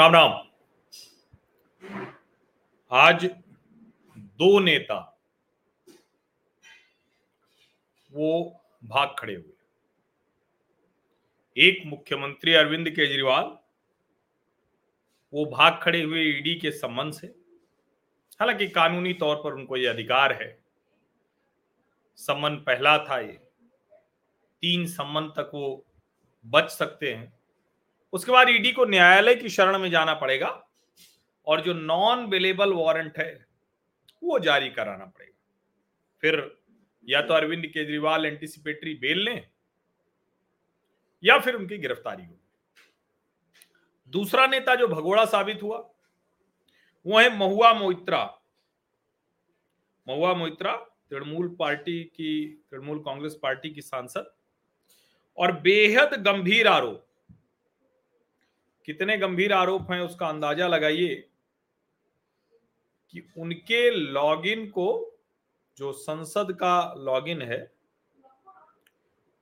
राम राम। आज दो नेता वो भाग खड़े हुए एक मुख्यमंत्री अरविंद केजरीवाल, वो भाग खड़े हुए ईडी के संबंध से। हालाँकि कानूनी तौर पर उनको ये अधिकार है। सम्मन पहला था ये। तीन सम्मन तक वो बच सकते हैं। उसके बाद ईडी को न्यायालय की शरण में जाना पड़ेगा और जो नॉन अवेलेबल वारंट है, वो जारी कराना पड़ेगा। फिर या तो अरविंद केजरीवाल एंटिसिपेटरी बेल लें या फिर उनकी गिरफ्तारी हो। दूसरा नेता जो भगोड़ा साबित हुआ, वो है महुआ मोइत्रा। महुआ मोइत्रा तृणमूल पार्टी की, तृणमूल कांग्रेस पार्टी की सांसद और बेहद गंभीर आरोप कितने गंभीर आरोप हैं उसका अंदाज़ा लगाइए कि उनके लॉगिन को, जो संसद का लॉगिन है,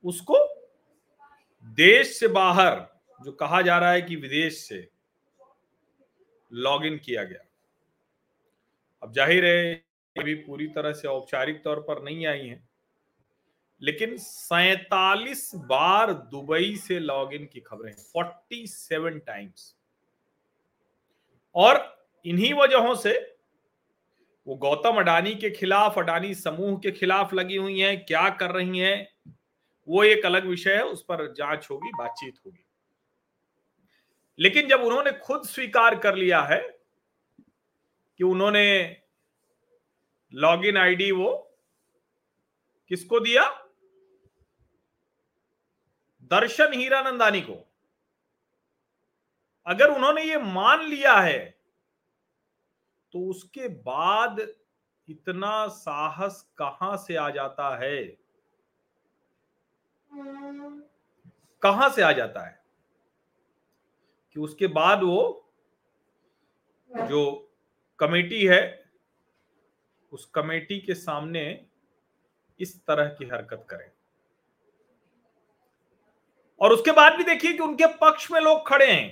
उसको देश से बाहर, जो कहा जा रहा है कि विदेश से, लॉगिन किया गया। अब ज़ाहिर है अभी पूरी तरह से औपचारिक तौर पर नहीं आई हैं। लेकिन सैतालीस बार दुबई से लॉगिन की खबरें फोर्टी सेवन टाइम्स और इन्हीं वजहों से वो गौतम अडानी के खिलाफ, अडानी समूह के खिलाफ लगी हुई हैं, क्या कर रही हैं, वो एक अलग विषय है, उस पर जाँच होगी, बातचीत होगी। लेकिन जब उन्होंने खुद स्वीकार कर लिया है कि उन्होंने लॉगिन आईडी वो किसको दिया? दर्शन हीरानंदानी को। अगर उन्होंने ये मान लिया है तो उसके बाद इतना साहस कहाँ से आ जाता है? कहाँ से आ जाता है? कि उसके बाद वो जो कमेटी है, उस कमेटी के सामने इस तरह की हरकत करें। और उसके बाद भी देखिए कि उनके पक्ष में लोग खड़े हैं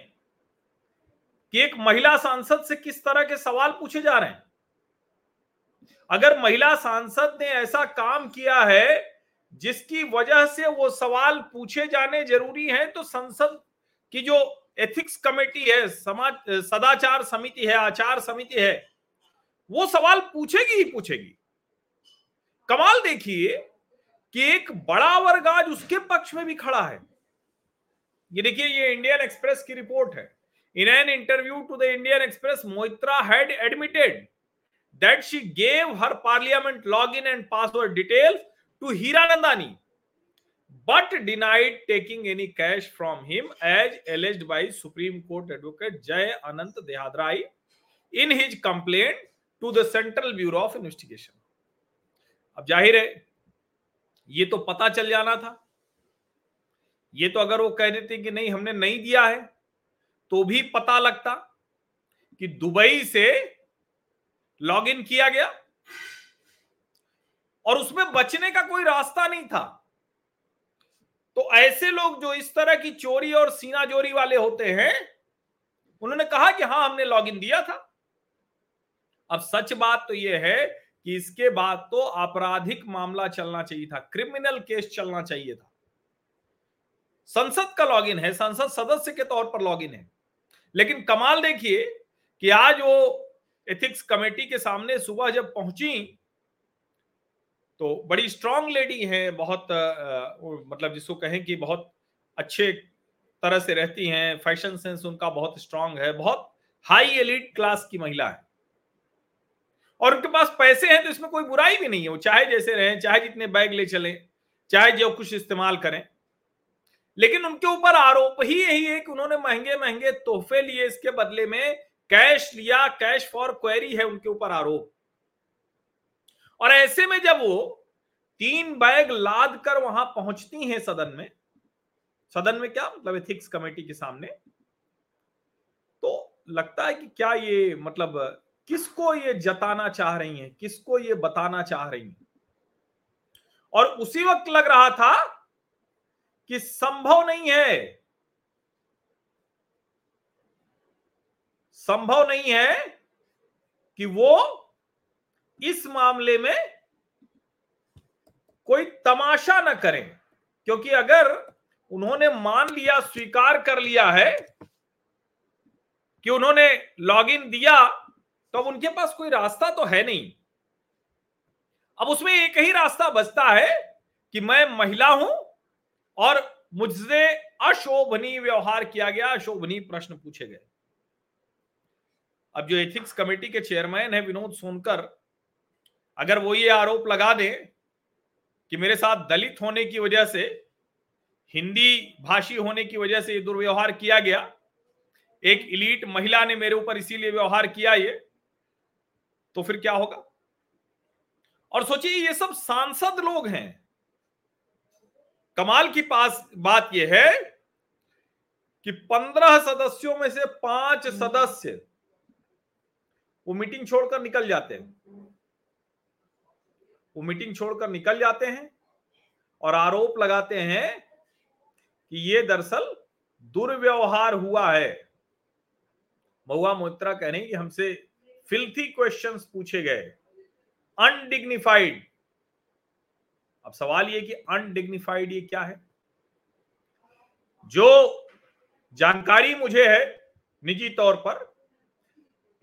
कि एक महिला सांसद से किस तरह के सवाल पूछे जा रहे हैं। अगर महिला सांसद ने ऐसा काम किया है जिसकी वजह से वो सवाल पूछे जाने ज़रूरी हैं तो संसद की जो एथिक्स कमेटी है, समाज, सदाचार समिति है, आचार समिति है, वो सवाल पूछेगी ही पूछेगी। कमाल देखिए कि एक बड़ा वर्ग आज उसके पक्ष में भी खड़ा है। ये देखिए, ये इंडियन एक्सप्रेस की रिपोर्ट है। In an interview to the Indian Express Moitra had admitted that she gave her parliament log in and password details to Hiranandani but denied taking any cash from him as alleged by Supreme Court advocate Jai Anant Dehadrai in his complaint to the Central Bureau of Investigation अब ज़ाहिर है, ये तो पता चल जाना था। ये तो अगर वो कह देते कि नहीं, हमने नहीं दिया है तो भी पता लगता कि दुबई से लॉगिन किया गया और उसमें बचने का कोई रास्ता नहीं था। तो ऐसे लोग जो इस तरह की चोरी और सीना जोरी वाले होते हैं, उन्होंने कहा कि हाँ हमने लॉगिन दिया था। अब सच बात तो यह है कि इसके बाद तो आपराधिक मामला चलना चाहिए था, क्रिमिनल केस चलना चाहिए था। संसद का लॉगिन है संसद सदस्य के तौर पर लॉगिन है। लेकिन कमाल देखिए कि आज वो एथिक्स कमेटी के सामने सुबह जब पहुँची तो बड़ी स्ट्रांग लेडी है बहुत आ, मतलब जिसको कहें कि बहुत अच्छे तरह से रहती हैं फ़ैशन सेंस उनका बहुत स्ट्रांग है बहुत हाई एलिट क्लास की महिला है। और उनके पास पैसे हैं तो इसमें कोई बुराई भी नहीं है वो चाहे जैसे रहें चाहे जितने बैग ले चले चाहे जो कुछ इस्तेमाल करें। लेकिन उनके ऊपर आरोप ही यही है कि उन्होंने महँगे महँगे तोहफे लिए इसके बदले में कैश लिया, कैश फॉर क्वेरी है उनके ऊपर आरोप। और ऐसे में जब वो तीन बैग लाद कर वहाँ पहुँचती हैं सदन में सदन में क्या मतलब एथिक्स कमेटी के सामने तो लगता है कि क्या ये मतलब किसको ये जताना चाह रही हैं, किसको ये बताना चाह रही हैं? और उसी वक्त लग रहा था कि संभव नहीं है। संभव नहीं है कि वो इस मामले में कोई तमाशा न करें, क्योंकि अगर उन्होंने मान लिया, स्वीकार कर लिया है कि उन्होंने लॉगिन दिया तो अब उनके पास कोई रास्ता तो है नहीं। अब उसमें एक ही रास्ता बचता है कि मैं महिला हूँ और मुझसे अशोभनीय व्यवहार किया गया, अशोभनीय प्रश्न पूछे गए। अब जो एथिक्स कमेटी के चेयरमैन है, विनोद सोनकर, अगर वो ये आरोप लगा दे कि मेरे साथ दलित होने की वजह से, हिंदी भाषी होने की वजह से ये दुर्व्यवहार किया गया, एक इलीट महिला ने मेरे ऊपर इसीलिए व्यवहार किया ये तो फिर क्या होगा? और सोचिए, ये सब सांसद लोग हैं। कमाल की पास बात यह है कि पंद्रह सदस्यों में से पाँच सदस्य वो मीटिंग छोड़कर निकल जाते हैं। वो मीटिंग छोड़कर निकल जाते हैं और आरोप लगाते हैं कि ये दरअसल दुर्व्यवहार हुआ है। महुआ मोहित्रा कह रहे हैं कि हमसे फिल्थी क्वेश्चंस पूछे गए। अनडिग्निफाइड अब सवाल ये कि अनडिग्निफाइड ये क्या है? जो जानकारी मुझे है, निजी तौर पर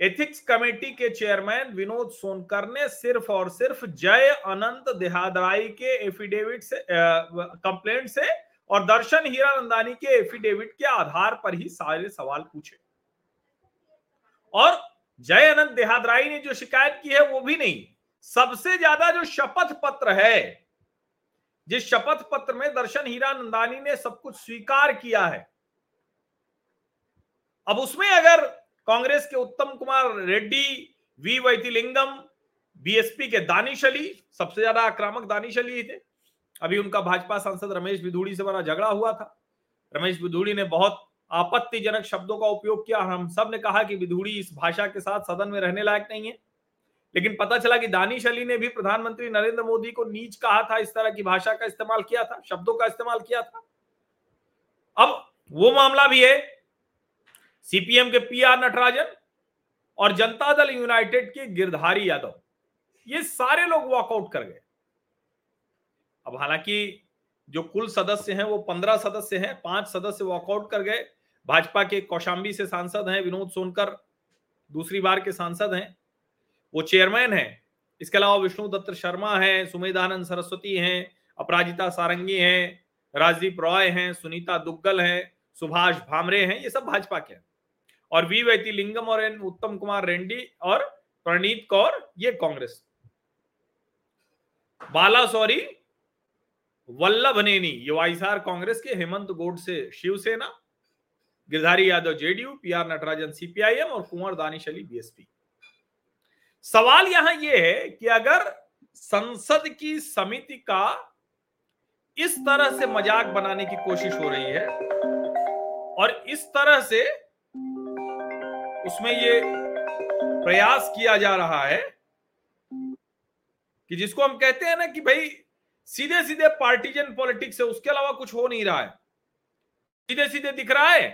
एथिक्स कमेटी के चेयरमैन विनोद सोनकर ने सिर्फ़ और सिर्फ़ जय अनंत देहादराई के एफिडेविट से कंप्लेंट से और दर्शन हीरा हीरानंदानी के एफिडेविट के आधार पर ही सारे सवाल पूछे। और जय अनंत देहादराई ने जो शिकायत की है वो भी नहीं। सबसे ज़्यादा जो शपथ पत्र है जिस शपथ पत्र में दर्शन हीरानंदानी ने सब कुछ स्वीकार किया है, अब उसमें अगर कांग्रेस के उत्तम कुमार रेड्डी, वी वैतिलिंगम बीएसपी के दानिश अली सबसे ज़्यादा आक्रामक दानिश अली थे। अभी उनका भाजपा सांसद रमेश बिधूड़ी से बड़ा झगड़ा हुआ था। रमेश बिधूड़ी ने बहुत आपत्तिजनक शब्दों का उपयोग किया। हम सबने कहा कि विधूड़ी इस भाषा के साथ सदन में रहने लायक नहीं है। लेकिन पता चला कि दानिश अली ने भी प्रधानमंत्री नरेंद्र मोदी को नीच कहा था, इस तरह की भाषा का इस्तेमाल किया था, शब्दों का इस्तेमाल किया था। अब वो मामला भी है, सीपीएम के पी आर नटराजन और जनता दल यूनाइटेड के गिरधारी यादव। ये सारे लोग वॉकआउट कर गए। अब हालाँकि जो कुल सदस्य हैं, वो पंद्रह सदस्य हैं, पाँच सदस्य वॉकआउट कर गए। भाजपा के कौशाम्बी से सांसद हैं विनोद सोनकर, दूसरी बार के सांसद हैं। वो चेयरमैन है। इसके अलावा विष्णु दत्त शर्मा है, सुमेधानंद सरस्वती हैं, अपराजिता सारंगी हैं, राजदीप रॉय हैं, सुनीता दुग्गल हैं, सुभाष भामरे हैं, ये सब भाजपा के हैं। और वी वैती लिंगम और एन उत्तम कुमार रेड्डी और प्रणीत कौर, ये कांग्रेस। बाला सौरी, वल्लभ नेनी, ये वाईसार कांग्रेस के Hemant Godse Shiv Sena, Girdhari Yadav JDU, P R Natarajan CPIM और कुंवर दानिश अली बीएसपी। सवाल यहाँ यह है कि अगर संसद की समिति का इस तरह से मज़ाक बनाने की कोशिश हो रही है और इस तरह से उसमें ये प्रयास किया जा रहा है कि जिसको हम कहते हैं ना कि भाई सीधे सीधे पार्टीजन पॉलिटिक्स है उसके अलावा कुछ हो नहीं रहा है। सीधे सीधे दिख रहा है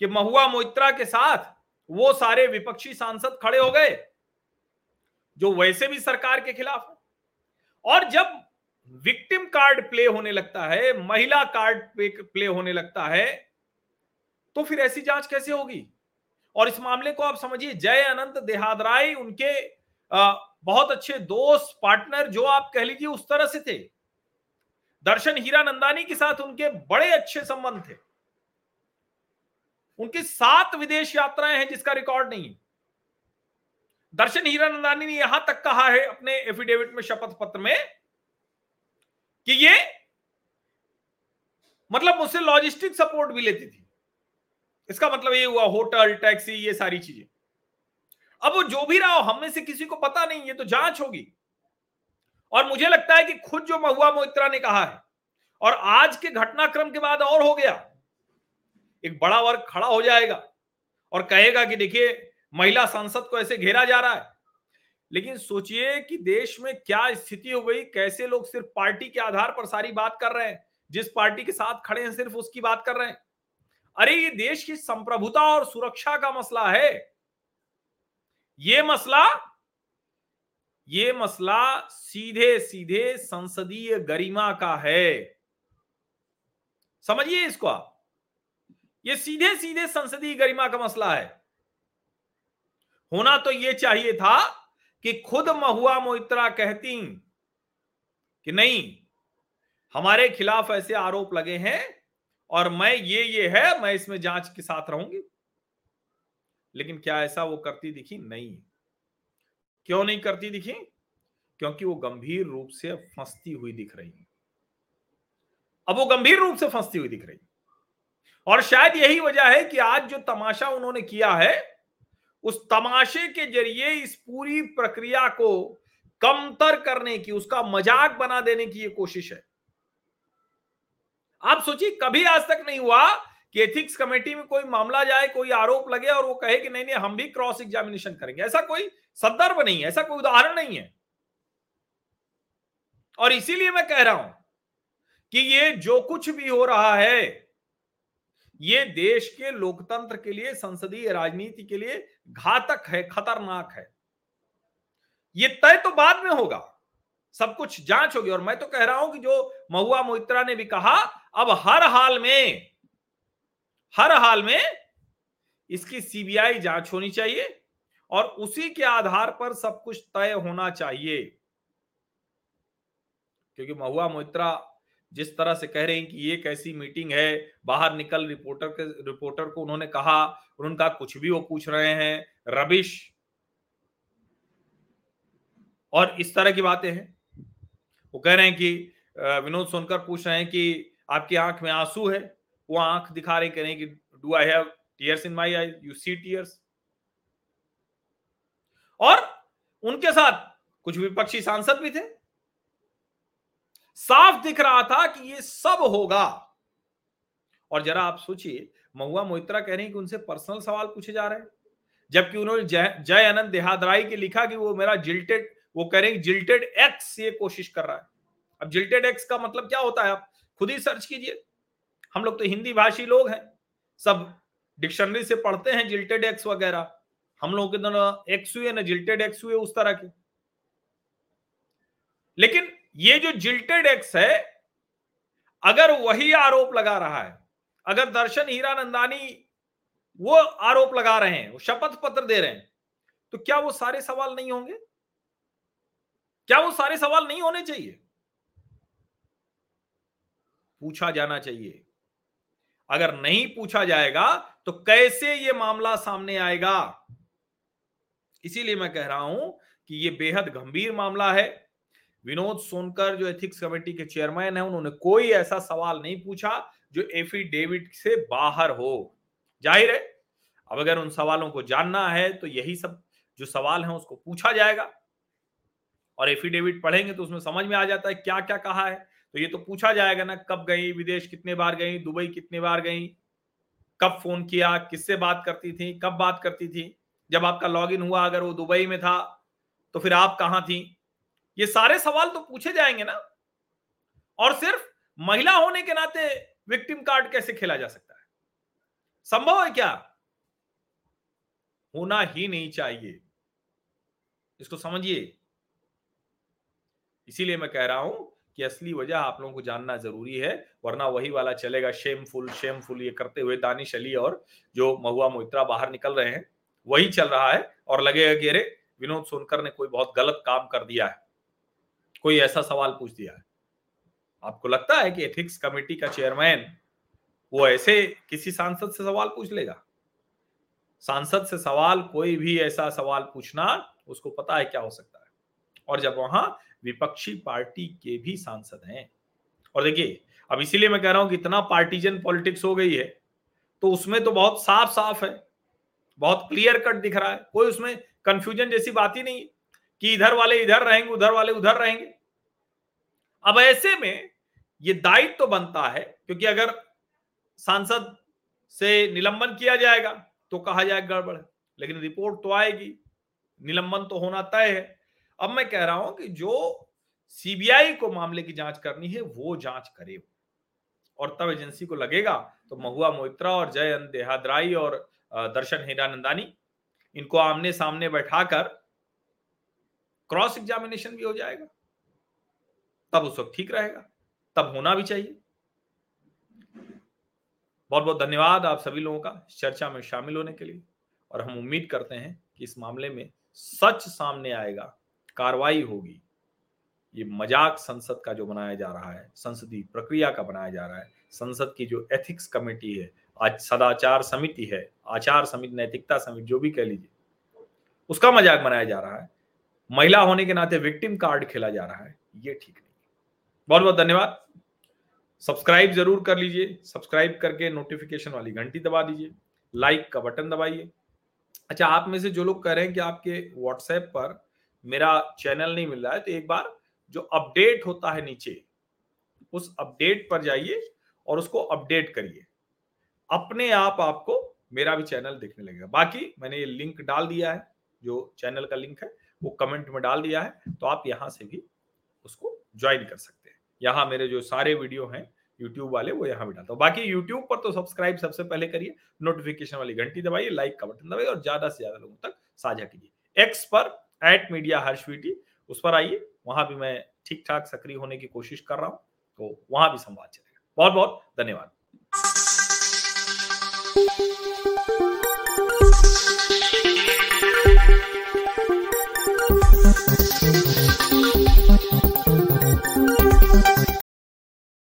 कि महुआ मोइत्रा के साथ वो सारे विपक्षी सांसद खड़े हो गए। जो वैसे भी सरकार के खिलाफ है। और जब विक्टिम कार्ड प्ले होने लगता है, महिला कार्ड प्ले होने लगता है तो फिर ऐसी जाँच कैसे होगी? और इस मामले को आप समझिए, जय अनंत देहादराय उनके बहुत अच्छे दोस्त पार्टनर जो आप कह लीजिए उस तरह से थे। दर्शन हीरा नंदानी के साथ उनके बड़े अच्छे संबंध थे। उनकी सात विदेश यात्राएँ हैं जिसका रिकॉर्ड नहीं है। दर्शन हीरानंदानी ने यहाँ तक कहा है अपने एफिडेविट में शपथ पत्र में कि ये मतलब मुझसे लॉजिस्टिक सपोर्ट भी लेती थी। इसका मतलब ये हुआ होटल टैक्सी ये सारी चीज़ें। अब वो जो भी रहा हो, हम में से किसी को पता नहीं, ये तो जाँच होगी। और मुझे लगता है कि खुद जो महुआ मोहित्रा ने कहा है, और आज के घटनाक्रम के बाद और हो गया, एक बड़ा वर्ग खड़ा हो जाएगा और कहेगा कि देखिए महिला सांसद को ऐसे घेरा जा रहा है। लेकिन सोचिए कि देश में क्या स्थिति हो गई, कैसे लोग सिर्फ़ पार्टी के आधार पर सारी बात कर रहे हैं, जिस पार्टी के साथ खड़े हैं सिर्फ़ उसकी बात कर रहे हैं। अरे, ये देश की संप्रभुता और सुरक्षा का मसला है। ये मसला ये मसला सीधे सीधे संसदीय गरिमा का है। समझिए इसको आप। ये सीधे सीधे संसदीय गरिमा का मसला है। होना तो ये चाहिए था कि खुद महुआ मोइत्रा कहती कि नहीं, हमारे खिलाफ ऐसे आरोप लगे हैं और मैं ये ये है, मैं इसमें जाँच के साथ रहूँगी। लेकिन क्या ऐसा वो करती दिखी? नहीं। क्यों नहीं करती दिखी? क्योंकि वो गंभीर रूप से फंसती हुई दिख रही अब वो गंभीर रूप से फंसती हुई दिख रही और शायद यही वजह है कि आज जो तमाशा उन्होंने किया है उस तमाशे के ज़रिए इस पूरी प्रक्रिया को कमतर करने की, उसका मज़ाक बना देने की ये कोशिश है। आप सोचिए, कभी आज तक नहीं हुआ कि एथिक्स कमेटी में कोई मामला जाए, कोई आरोप लगे और वो कहे कि नहीं नहीं, हम भी क्रॉस एग्जामिनेशन करेंगे। ऐसा कोई संदर्भ नहीं है, ऐसा कोई उदाहरण नहीं है। और इसीलिए मैं कह रहा हूँ कि ये जो कुछ भी हो रहा है ये देश के लोकतंत्र के लिए, संसदीय राजनीति के लिए घातक है, खतरनाक है। ये तय तो बाद में होगा। सब कुछ जाँच होगी। और मैं तो कह रहा हूँ कि जो महुआ मोहित्रा ने भी कहा, अब हर हाल में, हर हाल में इसकी सीबीआई जाँच होनी चाहिए और उसी के आधार पर सब कुछ तय होना चाहिए। क्योंकि महुआ मोइत्रा जिस तरह से कह रहे हैं कि ये कैसी मीटिंग है, बाहर निकल रिपोर्टर के, रिपोर्टर को उन्होंने कहा उनका कुछ भी वो पूछ रहे हैं, रबिश। और इस तरह की बातें हैं। वो कह रहे हैं कि विनोद सोनकर पूछ रहे हैं कि आपकी आँख में आँसू है? वो आँख दिखा रहे कह रहे हैं कि do I have tears in my eye you see tears और उनके साथ कुछ विपक्षी सांसद भी थे। साफ़ दिख रहा था कि ये सब होगा। और जरा आप सोचिए, महुआ मोहित्रा कह रहे कि उनसे पर्सनल सवाल पूछे जा रहे हैं। जबकि उन्होंने जय जय अनंत देहादराई के लिखा कि वो मेरा जिल्टेड, वो कह रहे हैं जिल्टेड एक्स ये कोशिश कर रहा है। अब जिल्टेड एक्स का मतलब क्या होता है? आप खुद ही सर्च कीजिए। हम लोग तो हिंदी भाषी लोग हैं। सब डिक्शनरी से पढ़ते हैं जिल्टेड एक्स वगैरह। हम लोगों के दोनों एक्स हुए, ना जिल्टेड एक्स हुए उस तरह के। लेकिन ये जो जिल्टेड एक्स है, अगर वही आरोप लगा रहा है, अगर दर्शन हीरा हीरानंदानी वो आरोप लगा रहे हैं, वो शपथ पत्र दे रहे हैं तो क्या वो सारे सवाल नहीं होंगे? क्या वो सारे सवाल नहीं होने चाहिए? पूछा जाना चाहिए। अगर नहीं पूछा जाएगा तो कैसे ये मामला सामने आएगा? इसीलिए मैं कह रहा हूँ कि ये बेहद गंभीर मामला है। विनोद सोनकर, जो एथिक्स कमेटी के चेयरमैन है, उन्होंने कोई ऐसा सवाल नहीं पूछा जो एफिडेविट से बाहर हो। ज़ाहिर है, अब अगर उन सवालों को जानना है तो यही सब जो सवाल है, उसको पूछा जाएगा। और एफिडेविट पढ़ेंगे तो उसमें समझ में आ जाता है क्या क्या कहा है। तो ये तो पूछा जाएगा ना, कब गई, विदेश कितने बार गई, दुबई कितने बार गई, कब फ़ोन किया, किससे बात करती थी, कब बात करती थी। जब आपका लॉगिन हुआ, अगर वो दुबई में था तो फिर आप कहाँ थी? ये सारे सवाल तो पूछे जाएँगे ना। और सिर्फ़ महिला होने के नाते विक्टिम कार्ड कैसे खेला जा सकता है? संभव है क्या? होना ही नहीं चाहिए। इसको समझिए। इसीलिए मैं कह रहा हूँ कि असली वजह आप लोगों को जानना ज़रूरी है, वरना वही वाला चलेगा शेमफुल शेमफुल ये करते हुए दानिश अली और जो महुआ मोहित्रा बाहर निकल रहे हैं, वही चल रहा है और लगेगा कि अरे, विनोद सोनकर ने कोई बहुत गलत काम कर दिया है। कोई ऐसा सवाल पूछ दिया है? आपको लगता है कि एथिक्स कमेटी का चेयरमैन वो ऐसे किसी सांसद से सवाल पूछ लेगा? सांसद से सवाल, कोई भी ऐसा सवाल पूछना, उसको पता है क्या हो सकता है। और जब वहाँ विपक्षी पार्टी के भी सांसद हैं, और देखिए, अब इसीलिए मैं कह रहा हूँ कि इतना पार्टीजन पॉलिटिक्स हो गई है तो उसमें तो बहुत साफ़ साफ़ है, बहुत क्लियर कट दिख रहा है, कोई उसमें कंफ्यूजन जैसी बात ही नहीं कि इधर वाले इधर रहेंगे, उधर वाले उधर रहेंगे। अब ऐसे में ये दायित्व तो बनता है, क्योंकि अगर सांसद से निलंबन किया जाएगा तो कहा जाएगा गड़बड़ है, लेकिन रिपोर्ट तो आएगी, निलंबन तो होना तय है। अब मैं कह रहा हूँ कि जो सीबीआई को मामले की जाँच करनी है, वो जाँच करे। और तब एजेंसी को लगेगा तो महुआ मोइत्रा और जय देहाद्राई और दर्शन हीरानंदानी, इनको आमने सामने बैठाकर क्रॉस एग्जामिनेशन भी हो जाएगा। तब उस वक्त ठीक रहेगा। तब होना भी चाहिए। बहुत बहुत धन्यवाद आप सभी लोगों का चर्चा में शामिल होने के लिए। और हम उम्मीद करते हैं कि इस मामले में सच सामने आएगा। कार्रवाई होगी। ये मज़ाक संसद का जो बनाया जा रहा है, संसदीय प्रक्रिया का बनाया जा रहा है, संसद की जो एथिक्स कमेटी है, आज सदाचार समिति है, आचार समिति, नैतिकता समिति, जो भी कह लीजिए, उसका मज़ाक बनाया जा रहा है। महिला होने के नाते विक्टिम कार्ड खेला जा रहा है। ये ठीक नहीं बहुत बहुत धन्यवाद। सब्सक्राइब ज़रूर कर लीजिए। सब्सक्राइब करके नोटिफिकेशन वाली घंटी दबा दीजिए। लाइक का बटन दबाइए। अच्छा आप में से जो लोग कह रहे हैं कि आपके व्हाट्सएप पर मेरा चैनल नहीं मिल रहा है तो एक बार जो अपडेट होता है नीचे, उस अपडेट पर जाइए और उसको अपडेट करिए। अपने आप आपको मेरा भी चैनल दिखने लगेगा। बाकी मैंने ये लिंक डाल दिया है, जो चैनल का लिंक है वो कमेंट में डाल दिया है तो आप यहाँ से भी उसको ज्वाइन कर सकते हैं। यहाँ मेरे जो सारे वीडियो हैं यूट्यूब वाले, वो यहाँ भी डालता हूँ। बाकी यूट्यूब पर तो सब्सक्राइब सबसे पहले करिए नोटिफिकेशन वाली घंटी दबाइए लाइक का बटन दबाइए और ज़्यादा से ज़्यादा लोगों तक साझा कीजिए। एक्स पर एट मीडिया हर्षवीटी उस पर आइए, वहाँ भी मैं ठीक ठाक सक्रिय होने की कोशिश कर रहा हूँ तो वहाँ भी संवाद चलेगा। बहुत बहुत धन्यवाद।